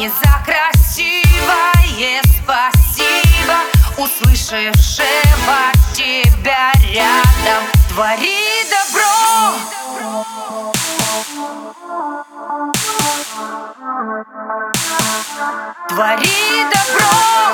не за красивое спасибо Услышавшего тебя рядом. Твори добро. Твори добро.